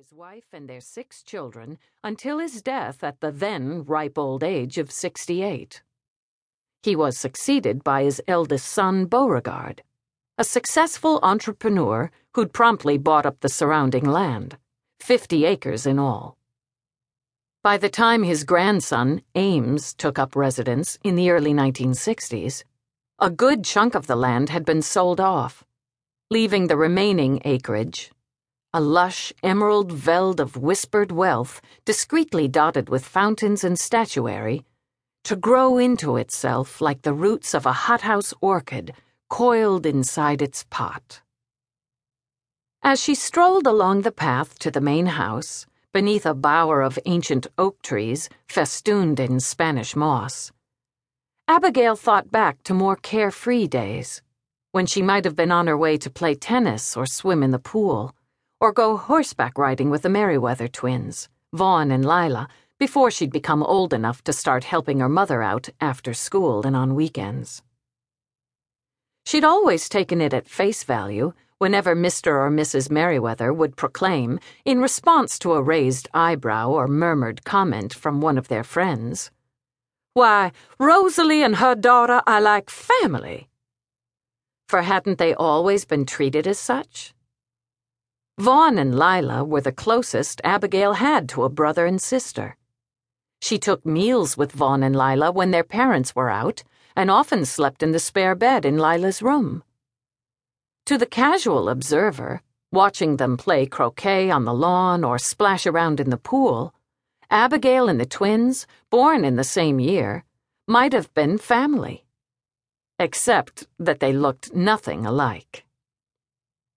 his wife and their six children until his death at the then ripe old age of 68. He was succeeded by his eldest son, Beauregard, a successful entrepreneur who'd promptly bought up the surrounding land, 50 acres in all. By the time his grandson, Ames, took up residence in the early 1960s, a good chunk of the land had been sold off, leaving the remaining acreage, a lush emerald veld of whispered wealth, discreetly dotted with fountains and statuary, to grow into itself like the roots of a hothouse orchid coiled inside its pot. As she strolled along the path to the main house, beneath a bower of ancient oak trees festooned in Spanish moss. Abigail thought back to more carefree days, when she might have been on her way to play tennis or swim in the pool, or go horseback riding with the Merriweather twins, Vaughn and Lila, before she'd become old enough to start helping her mother out after school and on weekends. She'd always taken it at face value whenever Mr. or Mrs. Merriweather would proclaim, in response to a raised eyebrow or murmured comment from one of their friends, Why, Rosalie and her daughter are like family. For hadn't they always been treated as such? Vaughn and Lila were the closest Abigail had to a brother and sister. She took meals with Vaughn and Lila when their parents were out, and often slept in the spare bed in Lila's room. To the casual observer, watching them play croquet on the lawn or splash around in the pool, Abigail and the twins, born in the same year, might have been family. Except that they looked nothing alike.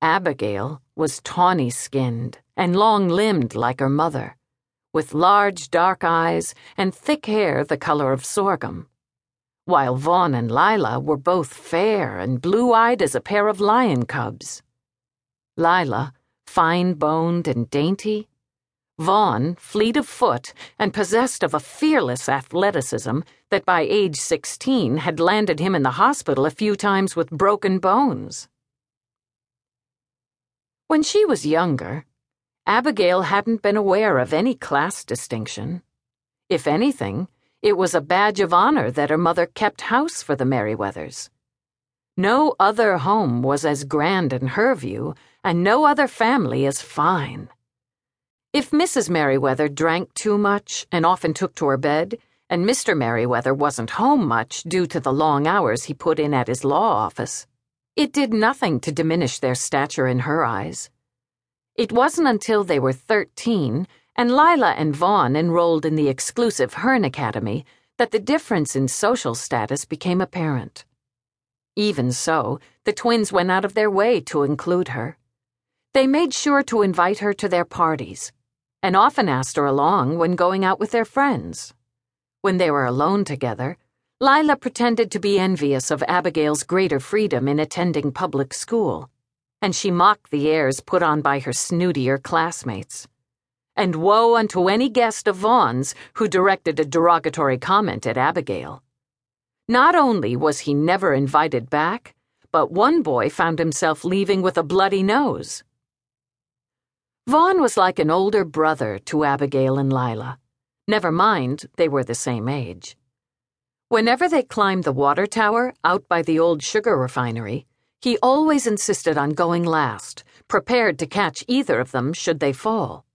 Abigail was tawny skinned and long limbed like her mother, with large dark eyes and thick hair the color of sorghum while Vaughn and Lila were both fair and blue eyed as a pair of lion cubs. Lila, fine boned and dainty. Vaughn, fleet of foot and possessed of a fearless athleticism that by age 16 had landed him in the hospital a few times with broken bones. When she was younger, Abigail hadn't been aware of any class distinction. If anything, it was a badge of honor that her mother kept house for the Merriweathers. No other home was as grand in her view, and no other family as fine. If Mrs. Merriweather drank too much and often took to her bed, and Mr. Merriweather wasn't home much due to the long hours he put in at his law office, it did nothing to diminish their stature in her eyes. It wasn't until they were thirteen and Lila and Vaughn enrolled in the exclusive Hearn Academy that the difference in social status became apparent. Even so, the twins went out of their way to include her. They made sure to invite her to their parties, and often asked her along when going out with their friends. When they were alone together, Lila pretended to be envious of Abigail's greater freedom in attending public school, and she mocked the airs put on by her snootier classmates and woe unto any guest of Vaughn's who directed a derogatory comment at Abigail. Not only was he never invited back, but one boy found himself leaving with a bloody nose. Vaughn was like an older brother to Abigail and Lila. Never mind, they were the same age. Whenever they climbed the water tower out by the old sugar refinery, he always insisted on going last, prepared to catch either of them should they fall.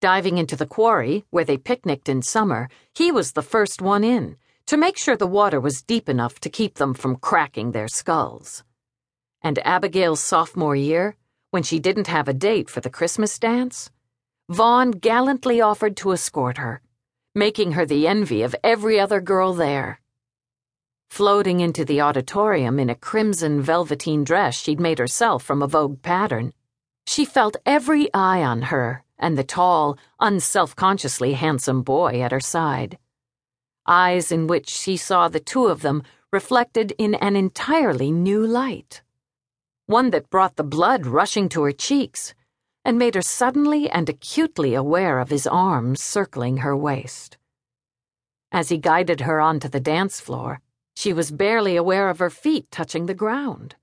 Diving into the quarry, where they picnicked in summer, he was the first one in, to make sure the water was deep enough to keep them from cracking their skulls. And Abigail's sophomore year, when she didn't have a date for the Christmas dance, Vaughn gallantly offered to escort her, making her the envy of every other girl there. Floating into the auditorium in a crimson velveteen dress she'd made herself from a Vogue pattern, she felt every eye on her and the tall, unself-consciously handsome boy at her side. Eyes in which she saw the two of them reflected in an entirely new light. One that brought the blood rushing to her cheeks and made her suddenly and acutely aware of his arms circling her waist. As he guided her onto the dance floor, she was barely aware of her feet touching the ground.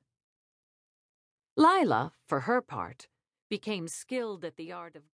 Lila, for her part, became skilled at the art of